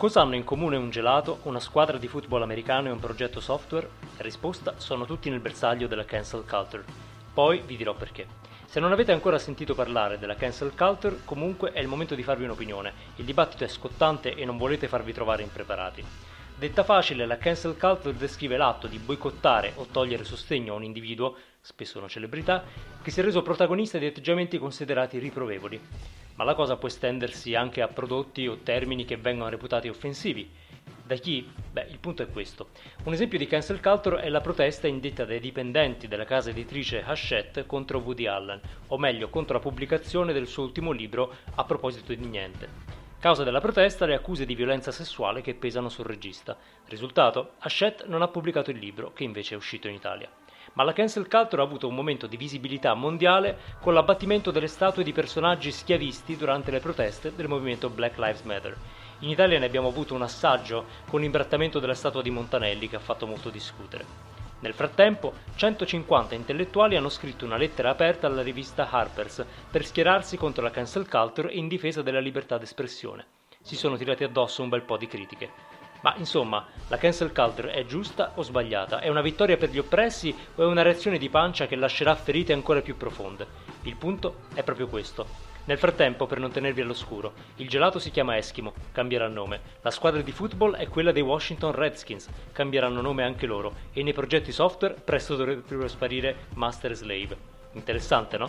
Cosa hanno in comune un gelato, una squadra di football americano e un progetto software? La risposta sono tutti nel bersaglio della cancel culture. Poi vi dirò perché. Se non avete ancora sentito parlare della cancel culture, comunque è il momento di farvi un'opinione. Il dibattito è scottante e non volete farvi trovare impreparati. Detta facile, la cancel culture descrive l'atto di boicottare o togliere sostegno a un individuo, spesso una celebrità, che si è reso protagonista di atteggiamenti considerati riprovevoli ma la cosa può estendersi anche a prodotti o termini che vengono reputati offensivi. Da chi? Beh, il punto è questo. Un esempio di cancel culture è la protesta indetta dai dipendenti della casa editrice Hachette contro Woody Allen, o meglio contro la pubblicazione del suo ultimo libro a proposito di niente. Causa della protesta le accuse di violenza sessuale che pesano sul regista. Risultato? Hachette non ha pubblicato il libro, che invece è uscito in Italia ma la cancel culture ha avuto un momento di visibilità mondiale con l'abbattimento delle statue di personaggi schiavisti durante le proteste del movimento Black Lives Matter. In Italia ne abbiamo avuto un assaggio con l'imbrattamento della statua di Montanelli che ha fatto molto discutere. Nel frattempo, 150 intellettuali hanno scritto una lettera aperta alla rivista Harper's per schierarsi contro la cancel culture in difesa della libertà d'espressione. Si sono tirati addosso un bel po' di critiche. Ma insomma, la cancel culture è giusta o sbagliata? È una vittoria per gli oppressi o è una reazione di pancia che lascerà ferite ancora più profonde? Il punto è proprio questo. Nel frattempo, per non tenervi all'oscuro, il gelato si chiama Eskimo, cambierà nome. La squadra di football è quella dei Washington Redskins, cambieranno nome anche loro. E nei progetti software presto dovrebbero sparire Master Slave. Interessante, no?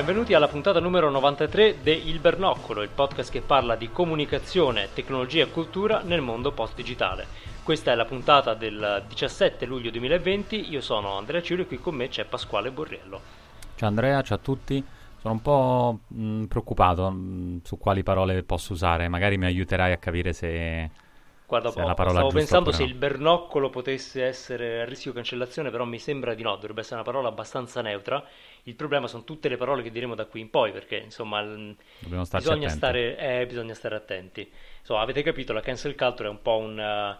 Benvenuti alla puntata numero 93 de Il Bernoccolo, il podcast che parla di comunicazione, tecnologia e cultura nel mondo post-digitale. Questa è la puntata del 17 luglio 2020, io sono Andrea Ciuri e qui con me c'è Pasquale Borriello. Ciao Andrea, ciao a tutti. Sono un po' mh, preoccupato mh, su quali parole posso usare, magari mi aiuterai a capire se... Guarda, se po', stavo pensando se no. il bernoccolo potesse essere a rischio cancellazione, però mi sembra di no, dovrebbe essere una parola abbastanza neutra il problema sono tutte le parole che diremo da qui in poi, perché insomma bisogna stare, eh, bisogna, stare, attenti. Insomma, avete capito, la cancel culture è un po' un,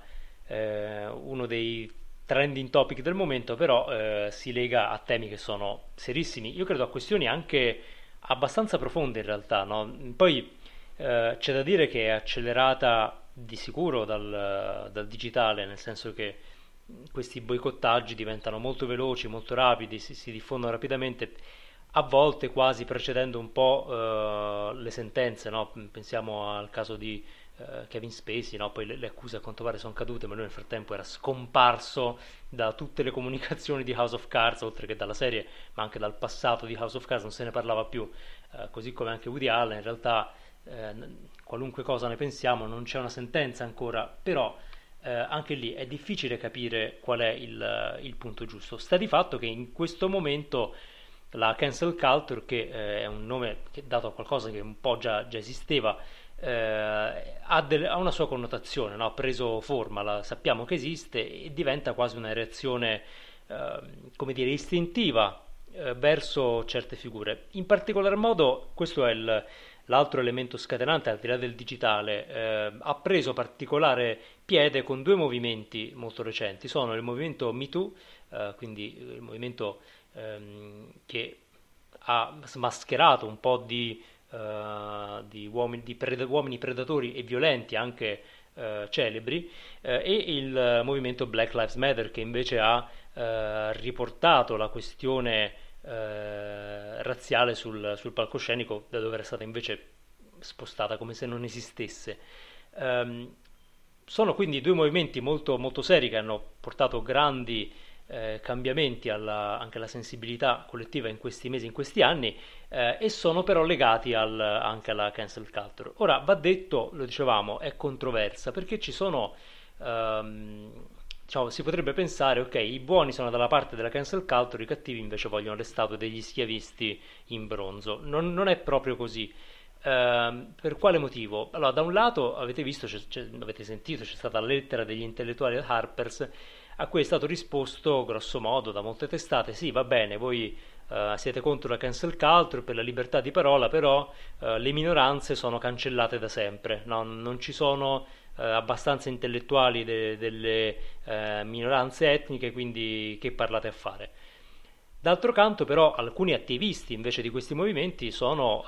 eh, uno dei trending topic del momento, però eh, si lega a temi che sono serissimi. Io credo a questioni anche abbastanza profonde in realtà. No? Poi eh, c'è da dire che è accelerata di sicuro dal, dal digitale, nel senso che questi boicottaggi diventano molto veloci, molto rapidi, si, si diffondono rapidamente, a volte quasi precedendo un po' uh, le sentenze, no? pensiamo al caso di uh, Kevin Spacey, no? poi le, le, accuse a quanto pare sono cadute, ma lui nel frattempo era scomparso da tutte le comunicazioni di House of Cards, oltre che dalla serie, ma anche dal passato di House of Cards, non se ne parlava più, uh, così come anche Woody Allen, in realtà qualunque cosa ne pensiamo, non c'è una sentenza ancora, però eh, anche lì è difficile capire qual è il, il, punto giusto. Sta di fatto che in questo momento la cancel culture, che eh, è un nome che dato a qualcosa che un po' già, già esisteva, eh, ha, del, ha, una sua connotazione, no? ha preso forma, la, sappiamo che esiste e diventa quasi una reazione, ehm, come dire, istintiva eh, verso certe figure. In particolar modo, questo è il l'altro elemento scatenante, al di là del digitale, eh, ha preso particolare piede con due movimenti molto recenti. Sono il movimento MeToo, eh, quindi il movimento ehm, che ha smascherato un po' di, uh, di, uomini, di pred- uomini, predatori e violenti, anche uh, celebri, uh, e il movimento Black Lives Matter che invece ha riportato la questione eh, razziale sul, sul, palcoscenico, da dove era stata invece spostata come se non esistesse. Um, sono quindi due movimenti molto, molto seri che hanno portato grandi eh, cambiamenti alla, anche alla sensibilità collettiva in questi mesi, in questi anni, eh, e sono però legati al, anche alla cancel culture. Ora, va detto, lo dicevamo, è controversa perché ci sono... Um, diciamo, si potrebbe pensare, ok, i buoni sono dalla parte della cancel culture, i cattivi invece vogliono le statue degli schiavisti in bronzo. Non, non è proprio così. Uh, per quale motivo? Allora, da un lato avete visto, c'è, c'è, avete sentito, c'è stata la lettera degli intellettuali del Harpers a cui è stato risposto grosso modo da molte testate, sì va bene, voi uh, siete contro la cancel culture per la libertà di parola, però uh, le minoranze sono cancellate da sempre, no? non ci sono uh, abbastanza intellettuali de- delle minoranze etniche, quindi che parlate a fare? D'altro canto, però, alcuni attivisti invece di questi movimenti sono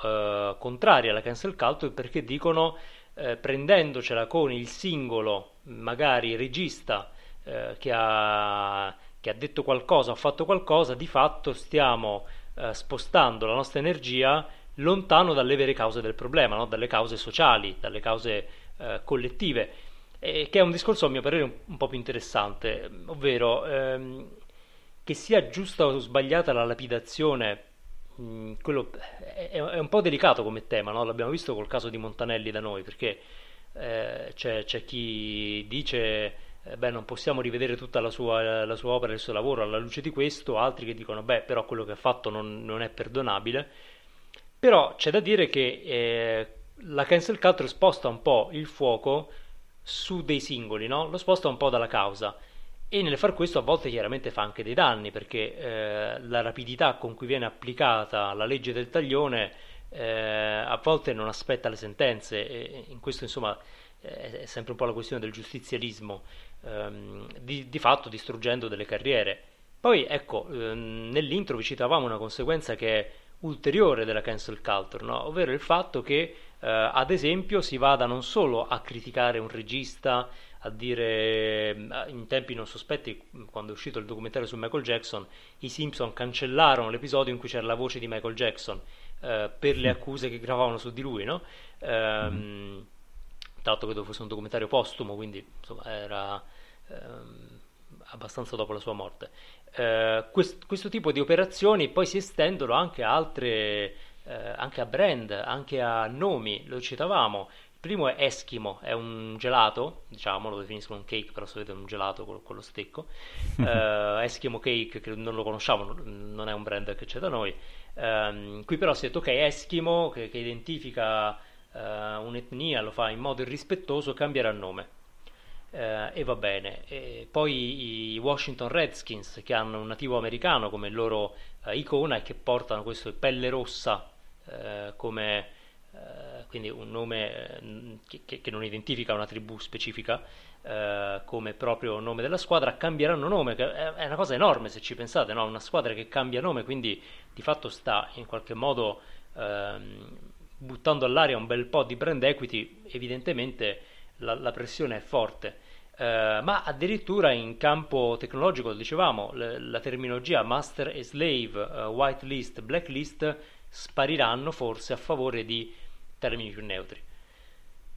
contrari alla cancel culture perché dicono prendendocela con il singolo, magari regista, eh, che, ha, che, ha, detto qualcosa, ha fatto qualcosa, di fatto stiamo eh, spostando la nostra energia lontano dalle vere cause del problema, no? dalle cause sociali, dalle cause eh, collettive, che è un discorso a mio parere un, un po' più interessante, ovvero ehm, che sia giusta o sbagliata la lapidazione mm, quello è, è, un po' delicato come tema, no? l'abbiamo visto col caso di Montanelli da noi, perché eh, c'è, c'è, chi dice eh, beh, non possiamo rivedere tutta la sua, la sua, opera il suo lavoro alla luce di questo, altri che dicono, beh, però quello che ha fatto non, non è perdonabile. Però c'è da dire che eh, la cancel culture sposta un po' il fuoco su dei singoli, no? lo sposta un po' dalla causa. E nel far questo a volte chiaramente fa anche dei danni, perché eh, la rapidità con cui viene applicata la legge del taglione eh, a volte non aspetta le sentenze, e in questo insomma è sempre un po' la questione del giustizialismo ehm, di, di, fatto distruggendo delle carriere. Poi ecco, ehm, nell'intro vi citavamo una conseguenza che è ulteriore della cancel culture, no? ovvero il fatto che ad esempio si vada non solo a criticare un regista, a dire eh, in tempi non sospetti, quando è uscito il documentario su Michael Jackson, i Simpson cancellarono l'episodio in cui c'era la voce di Michael Jackson eh, per le accuse che gravavano su di lui, no? mm tra l'altro credo fosse un documentario postumo, quindi insomma era ehm, abbastanza dopo la sua morte. Eh, quest- questo tipo di operazioni poi si estendono anche a altre, eh, anche a brand, anche a nomi, lo citavamo. Il primo è Eskimo, è un gelato, diciamo, lo definiscono un cake, però sapete è un gelato con, con lo stecco. Eh, Eskimo Cake, che non lo conosciamo, non è un brand che c'è da noi. Ehm, qui però si è detto ok, Eskimo, che, che identifica uh, un'etnia lo fa in modo irrispettoso, cambierà nome. Uh, e va bene. E poi i Washington Redskins che hanno un nativo americano come loro uh, icona e che portano questo pelle rossa come quindi un nome che, che, non identifica una tribù specifica come proprio nome della squadra, cambieranno nome, che è, una cosa enorme se ci pensate, no? una squadra che cambia nome, quindi di fatto sta in qualche modo ehm, buttando all'aria un bel po' di brand equity, evidentemente la, la pressione è forte. Uh, ma addirittura in campo tecnologico, lo dicevamo, le, la terminologia master e slave, uh, whitelist, blacklist spariranno forse a favore di termini più neutri.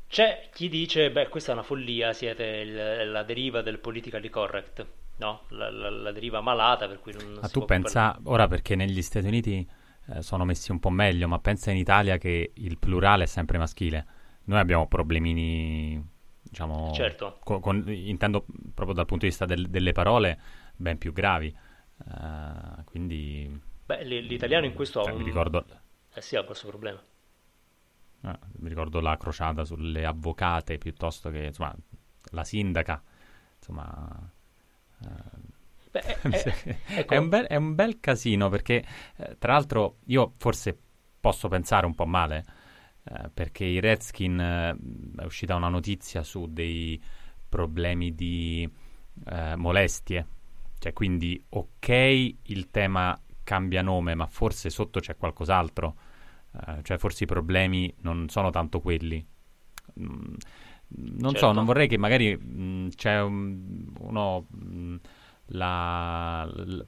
C'è chi dice, beh, questa è una follia, siete il, la deriva del politically correct, no? La, la, la deriva malata per cui non, Ma tu pensa, parlare. ora perché negli Stati Uniti eh, sono messi un po' meglio, ma pensa in Italia che il plurale è sempre maschile. Noi abbiamo problemini, diciamo, certo. con, con, intendo proprio dal punto di vista del, delle parole, ben più gravi. Uh, quindi... Beh, l'italiano in questo cioè, ha un... Mi ricordo... Eh sì, ha questo problema. Ah, mi ricordo la crociata sulle avvocate piuttosto che, insomma, la sindaca, insomma... Uh, Beh, è, è, ecco. è, un bel, è, un bel, casino perché, eh, tra l'altro, io forse posso pensare un po' male eh, perché i Redskin eh, è uscita una notizia su dei problemi di eh, molestie. Cioè, quindi, ok, il tema cambia nome, ma forse sotto c'è qualcos'altro. Eh, cioè, forse i problemi non sono tanto quelli. Mm, non certo. so, non vorrei che magari mh, mm, c'è un, uno. Mh, mm, la, la,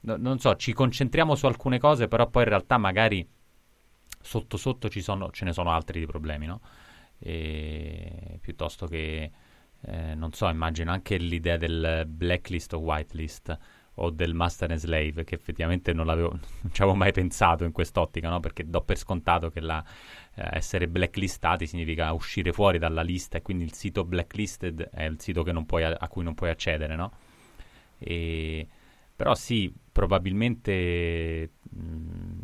la, non so, ci concentriamo su alcune cose, però poi in realtà magari sotto sotto sono, ce ne sono altri di problemi, no? E, piuttosto che, eh, non so, immagino anche l'idea del blacklist o whitelist, o del Master and Slave, che effettivamente non, non ci avevo mai pensato in quest'ottica, no? perché do per scontato che la, eh, essere blacklistati significa uscire fuori dalla lista e quindi il sito blacklisted è il sito puoi, a cui non puoi accedere, no? E, però sì, probabilmente mh, mm,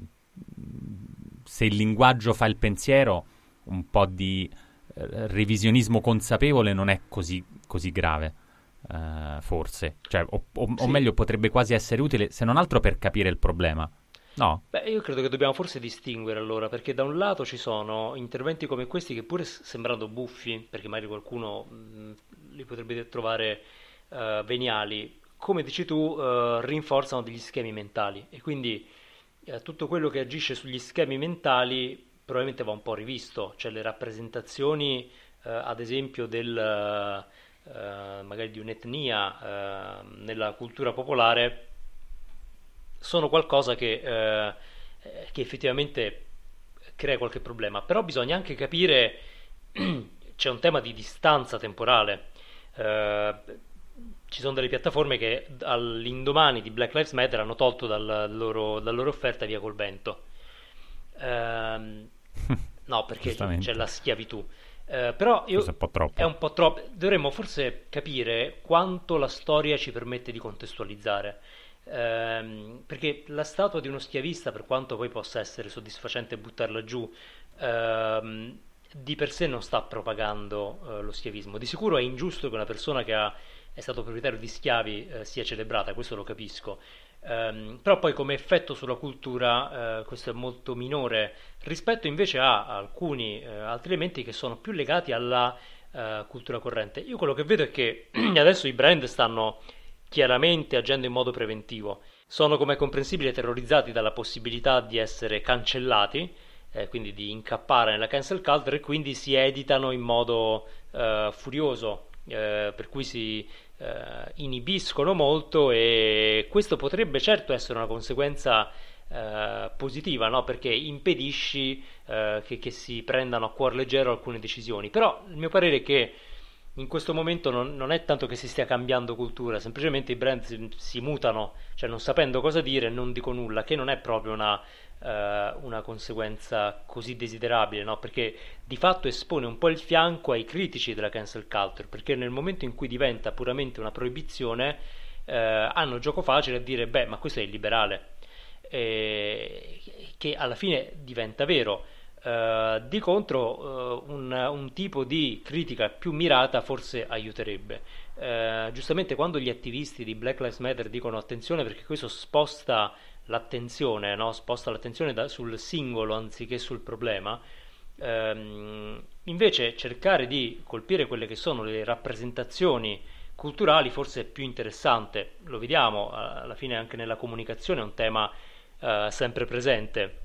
se il linguaggio fa il pensiero, un po' di eh, revisionismo consapevole non è così, così grave. Uh, forse, cioè, o, o, sì. o, meglio, potrebbe quasi essere utile se non altro per capire il problema. No. Beh, io credo che dobbiamo forse distinguere allora, perché da un lato ci sono interventi come questi che pure sembrando buffi, perché magari qualcuno mh, li potrebbe trovare uh, veniali, come dici tu, uh, rinforzano degli schemi mentali e quindi tutto quello che agisce sugli schemi mentali probabilmente va un po' rivisto, cioè le rappresentazioni, ad esempio, del eh, magari di un'etnia eh, nella cultura popolare sono qualcosa che, eh, che, effettivamente crea qualche problema. Però bisogna anche capire c'è un tema di distanza temporale. Eh, ci sono delle piattaforme che all'indomani di Black Lives Matter hanno tolto dal loro, dalla loro offerta via col vento. Ehm, no perché c'è la schiavitù eh, però io, è un po' troppo. È un po' troppo. Dovremmo forse capire quanto la storia ci permette di contestualizzare. Eh, perché la statua di uno schiavista, per quanto poi possa essere soddisfacente buttarla giù, ehm, di per sé non sta propagando eh, lo schiavismo. Di sicuro è ingiusto che una persona che ha, è stato proprietario di schiavi eh, sia celebrata, questo lo capisco. Um, però poi come effetto sulla cultura uh, questo è molto minore rispetto invece a alcuni uh, altri elementi che sono più legati alla uh, cultura corrente. Io quello che vedo è che adesso i brand stanno chiaramente agendo in modo preventivo, sono come è comprensibile terrorizzati dalla possibilità di essere cancellati, eh, quindi di incappare nella cancel culture e quindi si editano in modo furioso, per cui si eh, inibiscono molto e questo potrebbe certo essere una conseguenza eh, positiva, no? perché impedisci eh, che, che, si prendano a cuor leggero alcune decisioni. Però il mio parere è che in questo momento non, non è tanto che si stia cambiando cultura, semplicemente i brand si, si mutano, cioè non sapendo cosa dire non dico nulla, che non è proprio una eh, una conseguenza così desiderabile, no? perché di fatto espone un po' il fianco ai critici della cancel culture, perché nel momento in cui diventa puramente una proibizione eh, hanno gioco facile a dire beh ma questo è illiberale, eh, che alla fine diventa vero. Uh, di contro uh, un, un, tipo di critica più mirata forse aiuterebbe. Uh, giustamente quando gli attivisti di Black Lives Matter dicono attenzione perché questo sposta l'attenzione, no? sposta l'attenzione da, sul singolo anziché sul problema, ehm, invece cercare di colpire quelle che sono le rappresentazioni culturali forse è più interessante, lo vediamo alla fine anche nella comunicazione è un tema eh, sempre presente,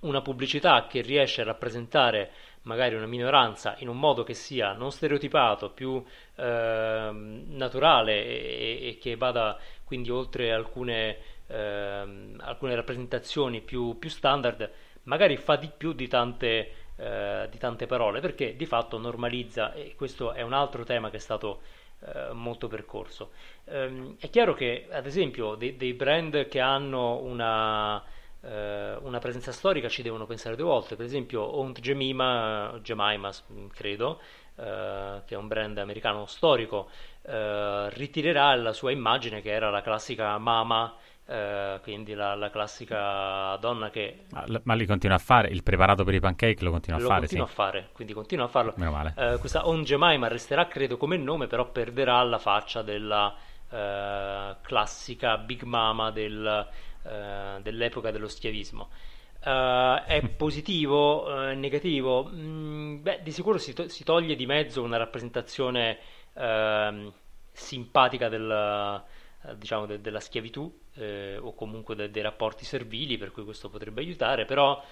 una pubblicità che riesce a rappresentare magari una minoranza in un modo che sia non stereotipato, più eh, naturale e, e, che vada quindi oltre alcune ehm, alcune rappresentazioni più, più, standard, magari fa di più di tante, eh, di tante parole, perché di fatto normalizza, e questo è un altro tema che è stato eh, molto percorso. Ehm, è chiaro che, ad esempio, dei, dei brand che hanno una, eh, una presenza storica ci devono pensare due volte. Per esempio, Aunt Jemima, Jemima credo, eh, che è un brand americano storico, eh, ritirerà la sua immagine che era la classica mama eh, quindi la, la, classica donna che... Ma, ma, li continua a fare, il preparato per i pancake lo continua lo a fare? Lo continua sì. a fare, quindi continua a farlo. Meno male. Eh, questa On Jemima resterà credo come nome, però perderà la faccia della eh, classica Big Mama del, dell'epoca dello schiavismo. Uh, è positivo, uh, negativo? Mm, beh, di sicuro si, to- si, toglie di mezzo una rappresentazione uh, simpatica del, diciamo de- della schiavitù eh, o comunque de- dei rapporti servili, per cui questo potrebbe aiutare, però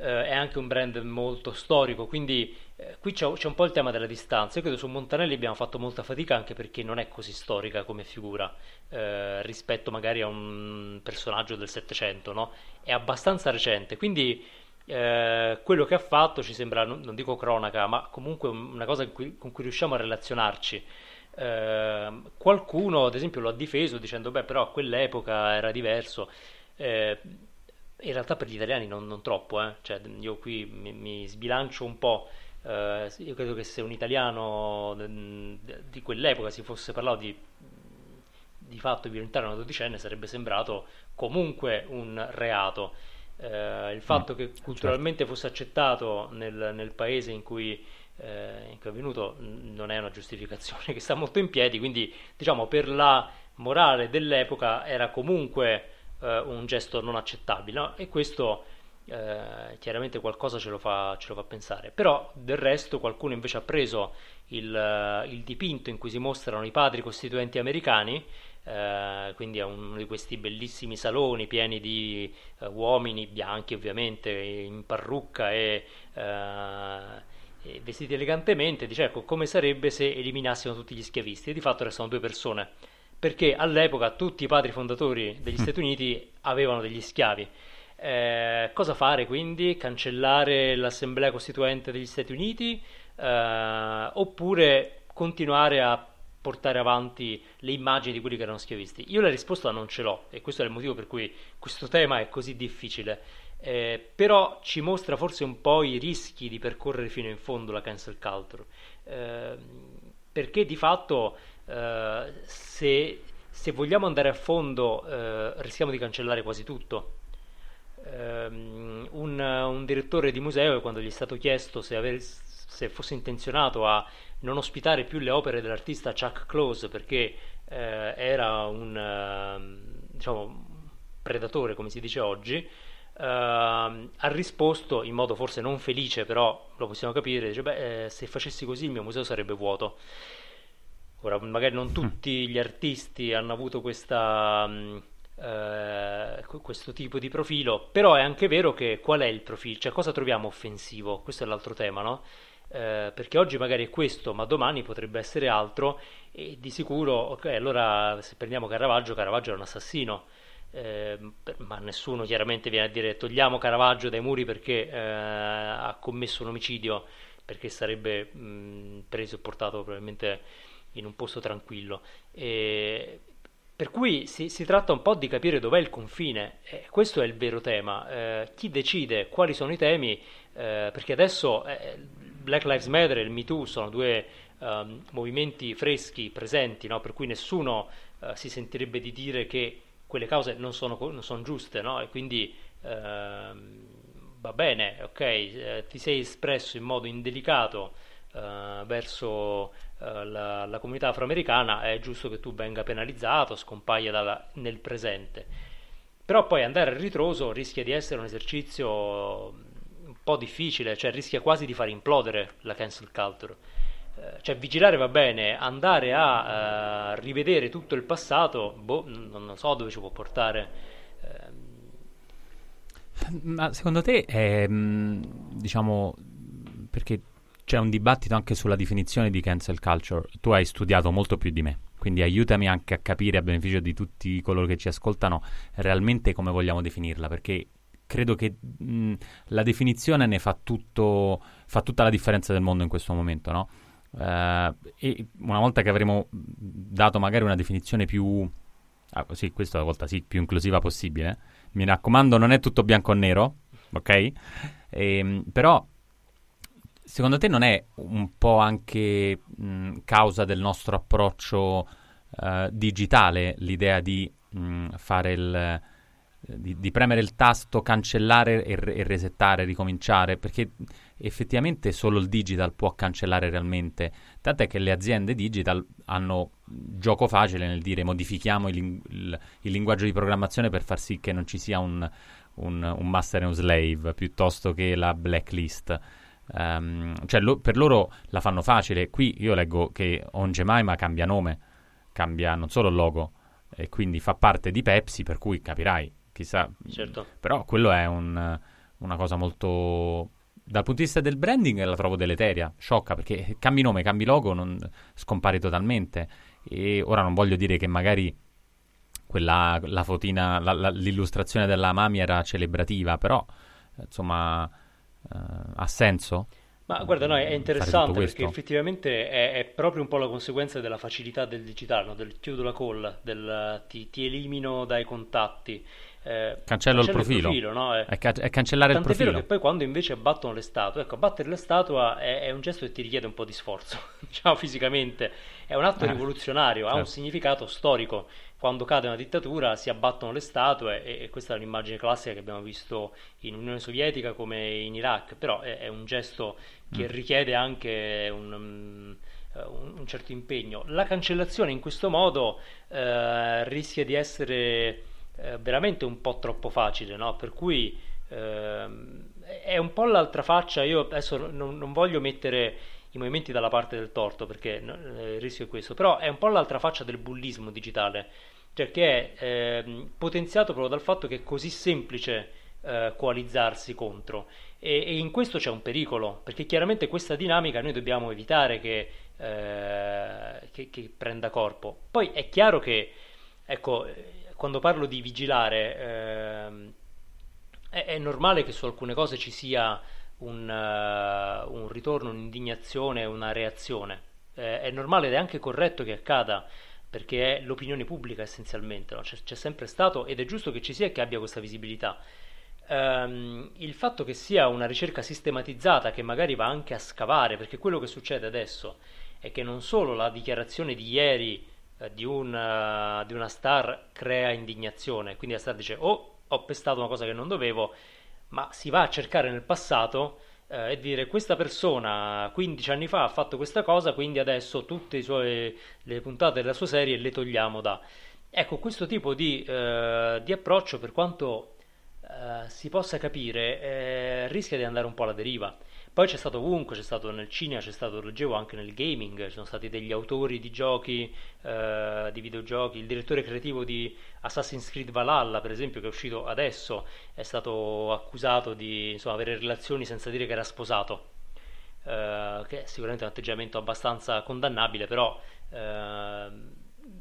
eh, è anche un brand molto storico, quindi eh, qui c'è, c'è, un po' il tema della distanza. Io credo su Montanelli abbiamo fatto molta fatica anche perché non è così storica come figura eh, rispetto magari a un personaggio del Settecento, no? È abbastanza recente, quindi eh, quello che ha fatto ci sembra, non, non, dico cronaca, ma comunque una cosa cui, con cui riusciamo a relazionarci. Eh, qualcuno, ad esempio, lo ha difeso dicendo: Beh, però a quell'epoca era diverso. Eh, in realtà per gli italiani non, non troppo, eh. cioè, io qui mi, mi, sbilancio un po'. Eh, io credo che se un italiano di quell'epoca si fosse parlato di, di fatto di violentare una dodicenne sarebbe sembrato comunque un reato. Eh, il fatto mm, che culturalmente certo. fosse accettato nel, nel paese in cui eh, in cui è avvenuto non è una giustificazione che sta molto in piedi, quindi diciamo per la morale dell'epoca era comunque eh, un gesto non accettabile no? e questo eh, chiaramente qualcosa ce lo, fa, ce lo, fa, pensare. Però del resto qualcuno invece ha preso il, il dipinto in cui si mostrano i padri costituenti americani, eh, quindi è uno di questi bellissimi saloni pieni di eh, uomini bianchi ovviamente, in parrucca e, eh, vestiti elegantemente, dice ecco come sarebbe se eliminassimo tutti gli schiavisti e di fatto restano due persone perché all'epoca tutti i padri fondatori degli. Stati Uniti avevano degli schiavi. Eh, cosa fare quindi? Cancellare l'Assemblea Costituente degli Stati Uniti eh, oppure continuare a portare avanti le immagini di quelli che erano schiavisti? Io la risposta non ce l'ho e questo è il motivo per cui questo tema è così difficile. Eh, però ci mostra forse un po' i rischi di percorrere fino in fondo la cancel culture. Eh, perché di fatto eh, se, se, vogliamo andare a fondo eh, rischiamo di cancellare quasi tutto. Um, un, un, direttore di museo, quando gli è stato chiesto se, aver, se, fosse intenzionato a non ospitare più le opere dell'artista Chuck Close perché eh, era un uh, diciamo, predatore, come si dice oggi, uh, ha risposto in modo forse non felice, però lo possiamo capire, dice, beh, eh, se facessi così il mio museo sarebbe vuoto. Ora, magari non tutti gli artisti hanno avuto questa, eh, questo tipo di profilo, però è anche vero che qual è il profilo, cioè cosa troviamo offensivo? Questo è l'altro tema, no? Eh, perché oggi magari è questo, ma domani potrebbe essere altro e di sicuro, ok, allora se prendiamo Caravaggio, Caravaggio è un assassino, eh, ma nessuno chiaramente viene a dire togliamo Caravaggio dai muri perché eh, ha commesso un omicidio, perché sarebbe mh, preso e portato probabilmente in un posto tranquillo. E per cui si, si, tratta un po' di capire dov'è il confine, e questo è il vero tema. Eh, chi decide quali sono i temi? Eh, perché adesso eh, Black Lives Matter e il Me Too sono due um, movimenti freschi, presenti, no? per cui nessuno uh, si sentirebbe di dire che quelle cause non sono, non sono giuste, no? e quindi ehm, va bene, ok, eh, ti sei espresso in modo indelicato uh, verso uh, la, la, comunità afroamericana, è giusto che tu venga penalizzato, scompaia dalla, nel presente. Però poi andare a ritroso rischia di essere un esercizio un po' difficile, cioè rischia quasi di far implodere la cancel culture. Uh, cioè vigilare va bene, andare a rivedere tutto il passato, boh, non so dove ci può portare. Ma secondo te è, diciamo, perché c'è un dibattito anche sulla definizione di cancel culture. Tu hai studiato molto più di me, quindi aiutami anche a capire a beneficio di tutti coloro che ci ascoltano realmente come vogliamo definirla, perché credo che mh, la definizione ne fa, tutto, fa tutta la differenza del mondo in questo momento, no? Uh, e una volta che avremo dato magari una definizione più, ah, sì, questa volta sì, più inclusiva possibile, mi raccomando, non è tutto bianco o nero, ok? E, ehm, però secondo te non è un po' anche mh, causa del nostro approccio uh, digitale l'idea di mh, fare il di, di, premere il tasto, cancellare e, e, resettare, ricominciare, perché effettivamente solo il digital può cancellare realmente. Tant'è che le aziende digital hanno gioco facile nel dire modifichiamo il, il, il linguaggio di programmazione per far sì che non ci sia un, un, un master e un slave piuttosto che la blacklist. Um, cioè lo, per loro la fanno facile. Qui io leggo che On cambia nome, cambia non solo il logo, e quindi fa parte di Pepsi, per cui capirai, chissà. Certo. Però quello è un, una cosa molto... Dal punto di vista del branding la trovo deleteria, sciocca, perché cambi nome, cambi logo, non scompari totalmente. E ora non voglio dire che magari quella, la fotina, la, la, l'illustrazione della Mami era celebrativa, però insomma Uh, ha senso? Ma guarda, no, è interessante perché effettivamente è, è, proprio un po' la conseguenza della facilità del digitale, no? del chiudo la call, del ti, ti elimino dai contatti. Eh, cancello il profilo, il profilo no? è, è, ca- è, cancellare il profilo. è vero che poi quando invece battono le statue, ecco, battere la statua è, è un gesto che ti richiede un po' di sforzo, diciamo fisicamente, è un atto eh, rivoluzionario, certo. ha un certo. significato storico. Quando cade una dittatura si abbattono le statue e, e, questa è un'immagine classica che abbiamo visto in Unione Sovietica come in Iraq, però è, un gesto che mm. richiede anche un, um, un, un, certo impegno. La cancellazione in questo modo eh, rischia di essere eh, veramente un po' troppo facile, no? Per cui eh, è un po' l'altra faccia. Io adesso non, non, voglio mettere i movimenti dalla parte del torto perché eh, il rischio è questo, però è un po' l'altra faccia del bullismo digitale, cioè che è potenziato proprio dal fatto che è così semplice eh, coalizzarsi contro. E, e, in questo c'è un pericolo, perché chiaramente questa dinamica noi dobbiamo evitare che, eh, che, che prenda corpo. Poi è chiaro che, ecco, quando parlo di vigilare, ehm, è, è, normale che su alcune cose ci sia un, uh, un ritorno, un'indignazione, una reazione. Eh, è normale ed è anche corretto che accada perché è l'opinione pubblica essenzialmente, no? c'è, c'è, sempre stato ed è giusto che ci sia e che abbia questa visibilità. Um, il fatto che sia una ricerca sistematizzata che magari va anche a scavare, perché quello che succede adesso è che non solo la dichiarazione di ieri di, una, di, una, star crea indignazione. Quindi la star dice: Oh, ho pestato una cosa che non dovevo, ma si va a cercare nel passato eh, e dire: Questa persona 15 anni fa ha fatto questa cosa, quindi adesso tutte sue, le puntate della sua serie le togliamo da. Ecco, questo tipo di, eh, di approccio, per quanto eh, si possa capire, eh, rischia di andare un po' alla deriva. Poi c'è stato ovunque, c'è stato nel cinema, c'è stato, leggevo anche nel gaming, ci sono stati degli autori di giochi, eh, di videogiochi, il direttore creativo di Assassin's Creed Valhalla, per esempio, che è uscito adesso, è stato accusato di insomma, avere relazioni senza dire che era sposato, eh, che è sicuramente un atteggiamento abbastanza condannabile, però... Eh,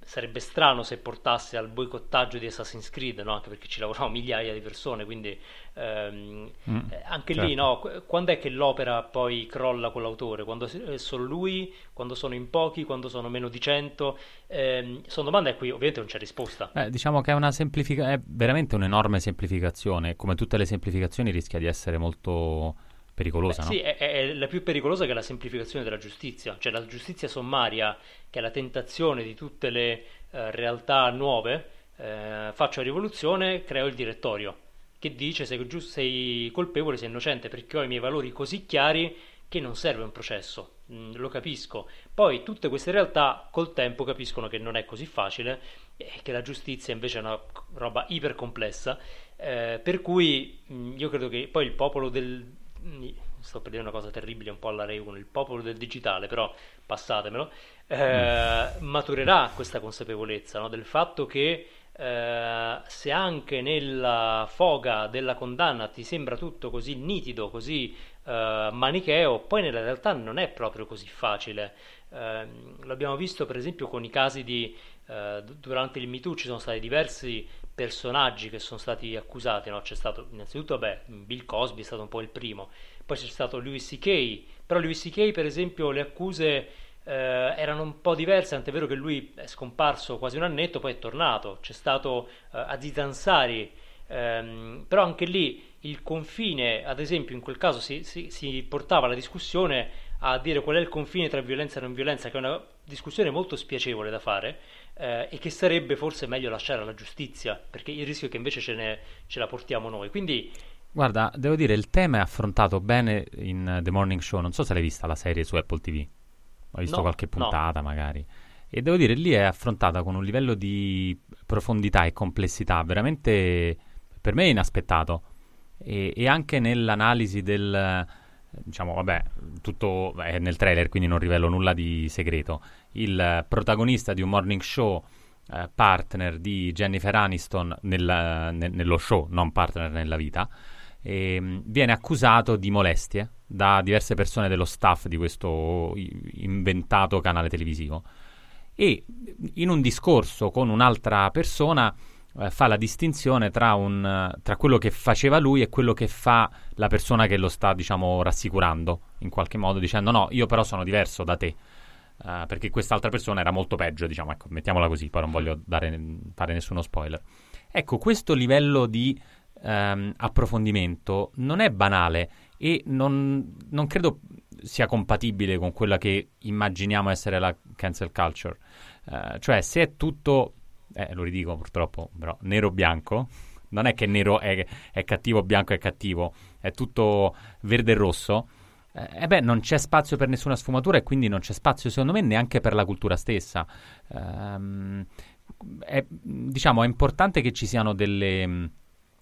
sarebbe strano se portasse al boicottaggio di Assassin's Creed, no? anche perché ci lavorano migliaia di persone, quindi ehm, mm, eh, anche certo. lì no? quando è che l'opera poi crolla con l'autore? Quando è solo lui, quando sono in pochi, quando sono meno di cento? Eh, sono domande a cui ovviamente non c'è risposta. Eh, diciamo che è, una semplifica- è veramente un'enorme semplificazione, come tutte le semplificazioni rischia di essere molto pericolosa, Beh, no? Sì, è, è, la più pericolosa che è la semplificazione della giustizia, cioè la giustizia sommaria, che è la tentazione di tutte le eh, realtà nuove, eh, faccio rivoluzione, creo il direttorio, che dice sei, giusto, sei colpevole, sei innocente, perché ho i miei valori così chiari che non serve un processo, mm, lo capisco. Poi tutte queste realtà col tempo capiscono che non è così facile e che la giustizia invece è una roba ipercomplessa, eh, per cui mh, mm, io credo che poi il popolo del, sto per dire una cosa terribile un po' alla 1, il popolo del digitale, però passatemelo, eh, mm. maturerà questa consapevolezza no? del fatto che eh, se anche nella foga della condanna ti sembra tutto così nitido, così eh, manicheo, poi nella realtà non è proprio così facile. Ehm, l'abbiamo visto per esempio con i casi di eh, durante il MeToo ci sono stati diversi personaggi che sono stati accusati, no? c'è stato innanzitutto vabbè, Bill Cosby è stato un po' il primo, poi c'è stato Louis C.K., però Louis C.K. per esempio le accuse eh, erano un po' diverse, tant'è vero che lui è scomparso quasi un annetto, poi è tornato, c'è stato eh, Aziz Ansari, ehm, però anche lì il confine, ad esempio in quel caso si, si, si portava la discussione a dire qual è il confine tra violenza e non violenza, che è una discussione molto spiacevole da fare, eh, e che sarebbe forse meglio lasciare alla giustizia, perché il rischio è che invece ce, ne, ce la portiamo noi. Quindi Guarda, devo dire, il tema è affrontato bene in The Morning Show. Non so se l'hai vista la serie su Apple TV. Ho visto no, qualche puntata, no. magari. E devo dire, lì è affrontata con un livello di profondità e complessità veramente, per me, inaspettato. E, e anche nell'analisi del, diciamo, vabbè, tutto è nel trailer, quindi non rivelo nulla di segreto. Il protagonista di un morning show, eh, partner di Jennifer Aniston nel, ne, nello show, non partner nella vita, eh, viene accusato di molestie da diverse persone dello staff di questo inventato canale televisivo. E in un discorso con un'altra persona eh, fa la distinzione tra, un, tra, quello che faceva lui e quello che fa la persona che lo sta, diciamo, rassicurando in qualche modo, dicendo no, io però sono diverso da te. Uh, perché quest'altra persona era molto peggio, diciamo, ecco, mettiamola così, poi non voglio dare, fare nessuno spoiler. Ecco, questo livello di um, approfondimento non è banale e non, non, credo sia compatibile con quella che immaginiamo essere la cancel culture. Uh, cioè, se è tutto eh, lo ridico purtroppo, però nero-bianco, non è che nero è, è cattivo, bianco è cattivo, è tutto verde e rosso. Eh, beh, non c'è spazio per nessuna sfumatura e quindi non c'è spazio, secondo me, neanche per la cultura stessa. Um, è, diciamo, è importante che ci siano delle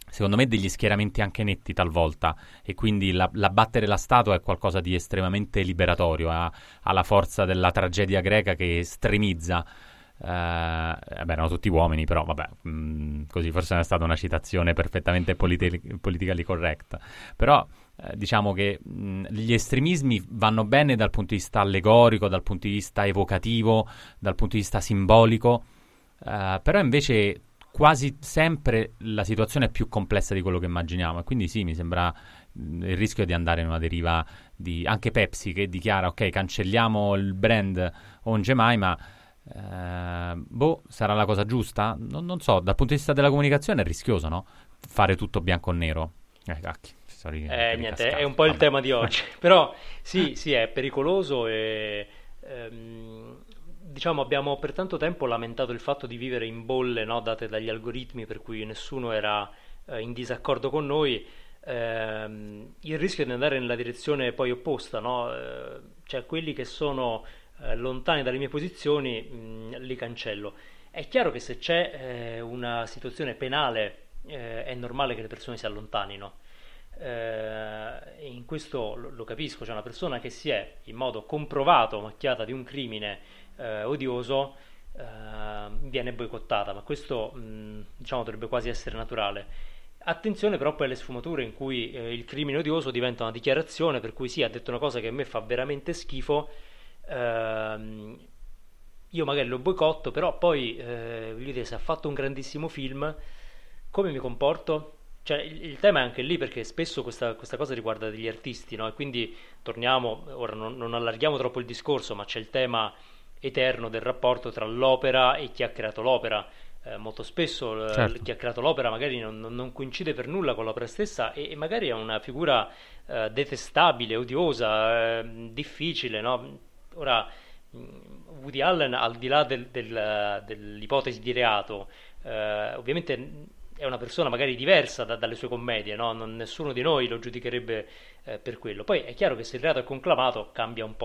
secondo me degli schieramenti anche netti talvolta e quindi la, l'abbattere la statua è qualcosa di estremamente liberatorio, ha, ha la forza della tragedia greca che estremizza vabbè, erano tutti uomini, però vabbè, mh, mm, così forse non è stata una citazione perfettamente politi- politically correct. Però eh, diciamo che mh, mm, gli estremismi vanno bene dal punto di vista allegorico, dal punto di vista evocativo, dal punto di vista simbolico, uh, però invece quasi sempre la situazione è più complessa di quello che immaginiamo e quindi sì, mi sembra mh, mm, il rischio di andare in una deriva di anche Pepsi che dichiara ok, cancelliamo il brand Onge Mai, ma eh, boh, sarà la cosa giusta? Non, non, so, dal punto di vista della comunicazione è rischioso, no? Fare tutto bianco o nero. Eh, cacchi. Sorry, eh, niente, è un po' Vabbè. il tema di oggi. Però sì, sì, è pericoloso e... Ehm, diciamo, abbiamo per tanto tempo lamentato il fatto di vivere in bolle no, date dagli algoritmi per cui nessuno era eh, in disaccordo con noi. Eh, il rischio di andare nella direzione poi opposta, no? eh, cioè quelli che sono eh, lontani dalle mie posizioni, mh, mm, li cancello. È chiaro che se c'è eh, una situazione penale eh, è normale che le persone si allontanino. Eh, in questo lo, lo, capisco, c'è una persona che si è in modo comprovato macchiata di un crimine eh, odioso, viene boicottata, ma questo mh, mm, diciamo dovrebbe quasi essere naturale. Attenzione però poi alle sfumature in cui eh, il crimine odioso diventa una dichiarazione per cui sì, ha detto una cosa che a me fa veramente schifo, ehm, io magari lo boicotto, però poi eh, voglio dire, se ha fatto un grandissimo film, come mi comporto? Cioè, il, il tema è anche lì perché spesso questa, questa cosa riguarda degli artisti, no? E quindi torniamo, ora non, non allarghiamo troppo il discorso, ma c'è il tema eterno del rapporto tra l'opera e chi ha creato l'opera. Eh, molto spesso eh, certo. chi ha creato l'opera magari non, non, coincide per nulla con l'opera stessa e, e magari è una figura eh, detestabile, odiosa, eh, difficile, no? Ora, Woody Allen, al di là del, del, dell'ipotesi di reato, eh, ovviamente è una persona magari diversa da, dalle sue commedie, no? non, nessuno di noi lo giudicherebbe eh, per quello. Poi è chiaro che se il reato è conclamato cambia un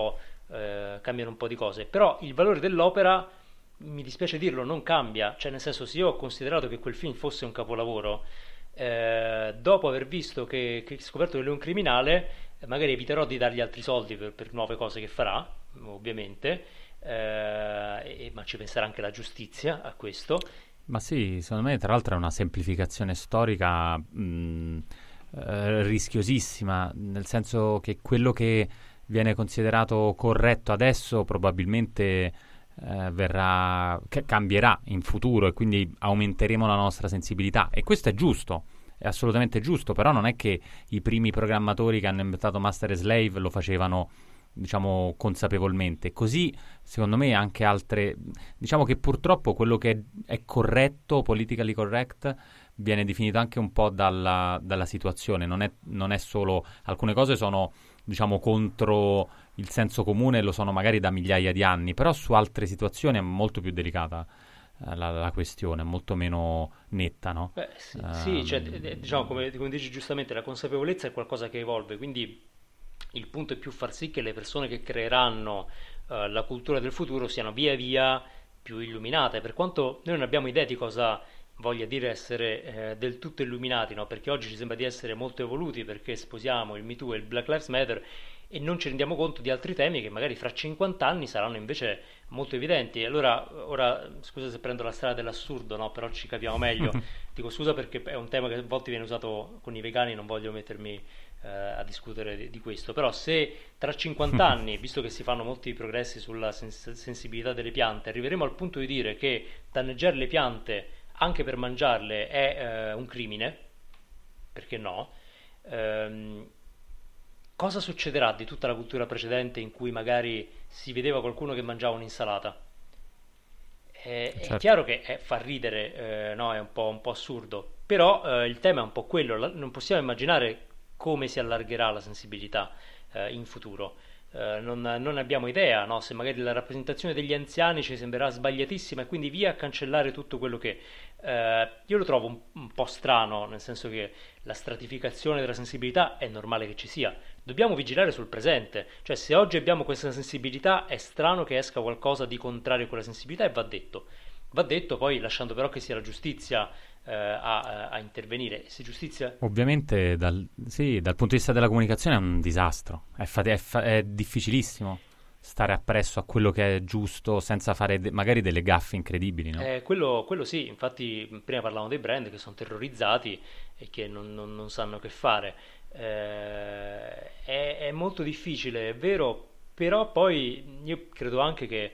eh, cambiano un po' di cose, però il valore dell'opera, mi dispiace dirlo, non cambia, cioè nel senso se io ho considerato che quel film fosse un capolavoro, eh, dopo aver visto che, che scoperto che lui è un criminale, magari eviterò di dargli altri soldi per, per nuove cose che farà, ovviamente, eh, ma ci penserà anche la giustizia a questo. Ma sì, secondo me tra l'altro è una semplificazione storica mh, eh, rischiosissima, nel senso che quello che viene considerato corretto adesso probabilmente eh, verrà, cambierà in futuro e quindi aumenteremo la nostra sensibilità e questo è giusto è assolutamente giusto, però non è che i primi programmatori che hanno inventato Master e Slave lo facevano diciamo consapevolmente. Così, secondo me, anche altre. Diciamo che purtroppo quello che è, è corretto, politically correct, viene definito anche un po' dalla, dalla situazione. Non è, non è, solo. Alcune cose sono, diciamo, contro il senso comune, lo sono magari da migliaia di anni, però su altre situazioni è molto più delicata. Eh, la, la, questione, molto meno netta, no? Beh, sì, um, sì cioè, diciamo, come, come dici giustamente, la consapevolezza è qualcosa che evolve, quindi il punto è più far sì che le persone che creeranno uh, la cultura del futuro siano via via più illuminate, per quanto noi non abbiamo idea di cosa voglia dire essere eh, del tutto illuminati, no? perché oggi ci sembra di essere molto evoluti perché sposiamo il MeToo e il Black Lives Matter e non ci rendiamo conto di altri temi che magari fra 50 anni saranno invece molto evidenti. Allora, ora, scusa se prendo la strada dell'assurdo, no? però ci capiamo meglio. Dico scusa perché è un tema che a volte viene usato con i vegani, non voglio mettermi eh, a discutere di, di, questo, però se tra 50 anni, visto che si fanno molti progressi sulla sens- sensibilità delle piante, arriveremo al punto di dire che danneggiare le piante anche per mangiarle è eh, un crimine, perché no? Ehm, cosa succederà di tutta la cultura precedente in cui magari si vedeva qualcuno che mangiava un'insalata? Eh, certo. È chiaro che eh, fa ridere, eh, no? è un po', un po assurdo, però eh, il tema è un po' quello, la, non possiamo immaginare come si allargherà la sensibilità eh, in futuro. Eh, non, non, abbiamo idea, no? se magari la rappresentazione degli anziani ci sembrerà sbagliatissima e quindi via a cancellare tutto quello che... Eh, io lo trovo un, un, po' strano, nel senso che la stratificazione della sensibilità è normale che ci sia. Dobbiamo vigilare sul presente, cioè se oggi abbiamo questa sensibilità è strano che esca qualcosa di contrario a quella sensibilità e va detto. Va detto poi lasciando però che sia la giustizia a, a, intervenire. Se giustizia... Ovviamente dal, sì, dal, punto di vista della comunicazione è un disastro, è, fa- è, fa- è difficilissimo stare appresso a quello che è giusto senza fare de- magari delle gaffe incredibili. No? Eh, quello, quello, sì, infatti prima parlavamo dei brand che sono terrorizzati e che non, non, non sanno che fare. Eh, è, è, molto difficile, è vero, però poi io credo anche che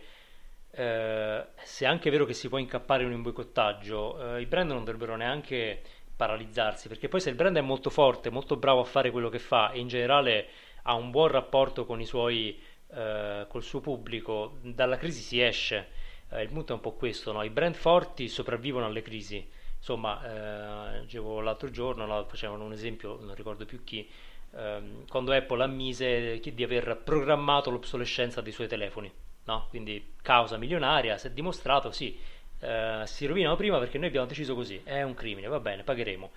eh, se è anche vero che si può incappare in un boicottaggio, eh, i brand non dovrebbero neanche paralizzarsi, perché poi se il brand è molto forte, molto bravo a fare quello che fa e in generale ha un buon rapporto con i suoi, eh, col suo pubblico, dalla crisi si esce. Eh, il punto è un po' questo, no? i brand forti sopravvivono alle crisi. Insomma, eh, dicevo l'altro giorno, no, facevano un esempio, non ricordo più chi, ehm, quando Apple ammise di aver programmato l'obsolescenza dei suoi telefoni no? quindi causa milionaria, si è dimostrato, sì, eh, si rovinano prima perché noi abbiamo deciso così, è un crimine, va bene, pagheremo.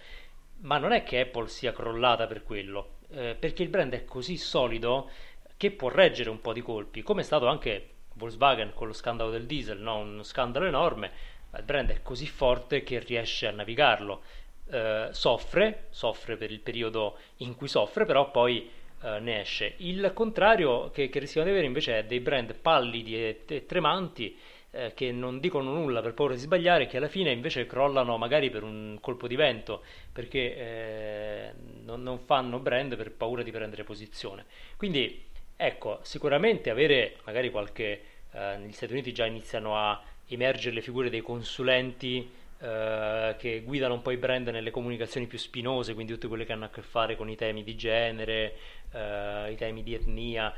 Ma non è che Apple sia crollata per quello, eh, perché il brand è così solido che può reggere un po' di colpi, come è stato anche Volkswagen con lo scandalo del diesel, no? un scandalo enorme, ma il brand è così forte che riesce a navigarlo. Eh, soffre, soffre per il periodo in cui soffre, però poi eh, ne esce. Il contrario che, che rischiamo di avere invece è dei brand pallidi e, e tremanti eh, che non dicono nulla per paura di sbagliare, che alla fine invece crollano magari per un colpo di vento, perché eh, non, non, fanno brand per paura di prendere posizione. Quindi ecco, sicuramente avere magari qualche... Eh, negli Stati Uniti già iniziano a emergere le figure dei consulenti Uh, che guidano un po' i brand nelle comunicazioni più spinose, quindi tutte quelle che hanno a che fare con i temi di genere, uh, i temi di etnia.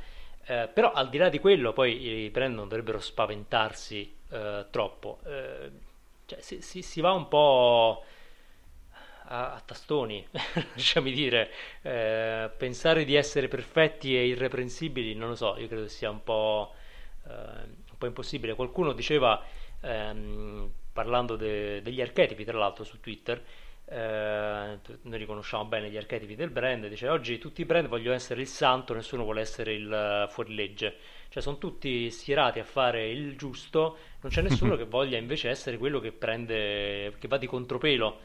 Uh, però al di là di quello, poi i brand non dovrebbero spaventarsi troppo. Cioè, si, si, si, va un po' a, a tastoni, lasciami dire. pensare di essere perfetti e irreprensibili, non lo so, io credo sia un po', un po impossibile. Qualcuno diceva. Um, parlando de- degli archetipi, tra l'altro su Twitter, eh, noi riconosciamo bene gli archetipi del brand, dice oggi tutti i brand vogliono essere il santo, nessuno vuole essere il uh, fuorilegge, cioè sono tutti schierati a fare il giusto, non c'è nessuno che voglia invece essere quello che prende, che va di contropelo,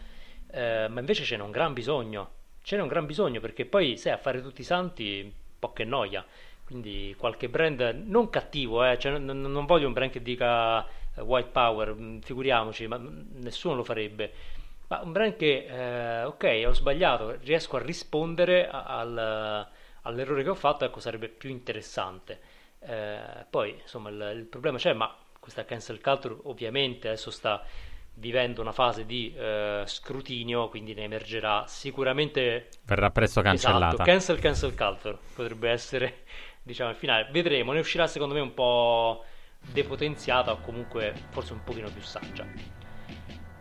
eh, ma invece ce n'è un gran bisogno, ce n'è un gran bisogno perché poi sai a fare tutti i santi, un po' che noia, quindi qualche brand non cattivo, eh, cioè, non, non voglio un brand che dica eh, white power, mm, figuriamoci, ma nessuno lo farebbe. Ma un brand che, eh, ok, ho sbagliato, riesco a rispondere al, all'errore che ho fatto, ecco, sarebbe più interessante. Eh, poi, insomma, il, il, problema c'è, ma questa cancel culture ovviamente adesso sta vivendo una fase di eh, scrutinio, quindi ne emergerà sicuramente... Verrà presto cancellata. Esatto, cancel, cancel culture potrebbe essere, diciamo, il finale. Vedremo, ne uscirà secondo me un po' depotenziata o comunque forse un pochino più saggia.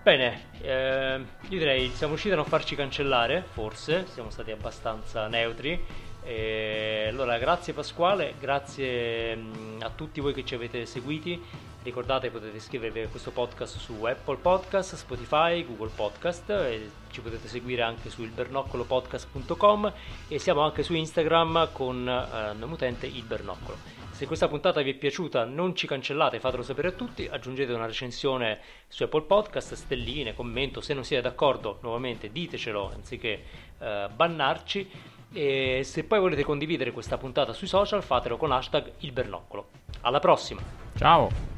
Bene, eh, io direi siamo riusciti a non farci cancellare, forse, siamo stati abbastanza neutri. E allora, grazie Pasquale, grazie mh, a tutti voi che ci avete seguiti. Ricordate potete iscrivervi a questo podcast su Apple Podcast, Spotify, Google Podcast e ci potete seguire anche su ilbernoccolopodcast.com e siamo anche su Instagram con eh, nome utente il Bernoccolo. Se questa puntata vi è piaciuta non ci cancellate, fatelo sapere a tutti, aggiungete una recensione su Apple Podcast, stelline, commento, se non siete d'accordo nuovamente ditecelo anziché uh, bannarci e se poi volete condividere questa puntata sui social fatelo con hashtag il bernoccolo. Alla prossima! Ciao!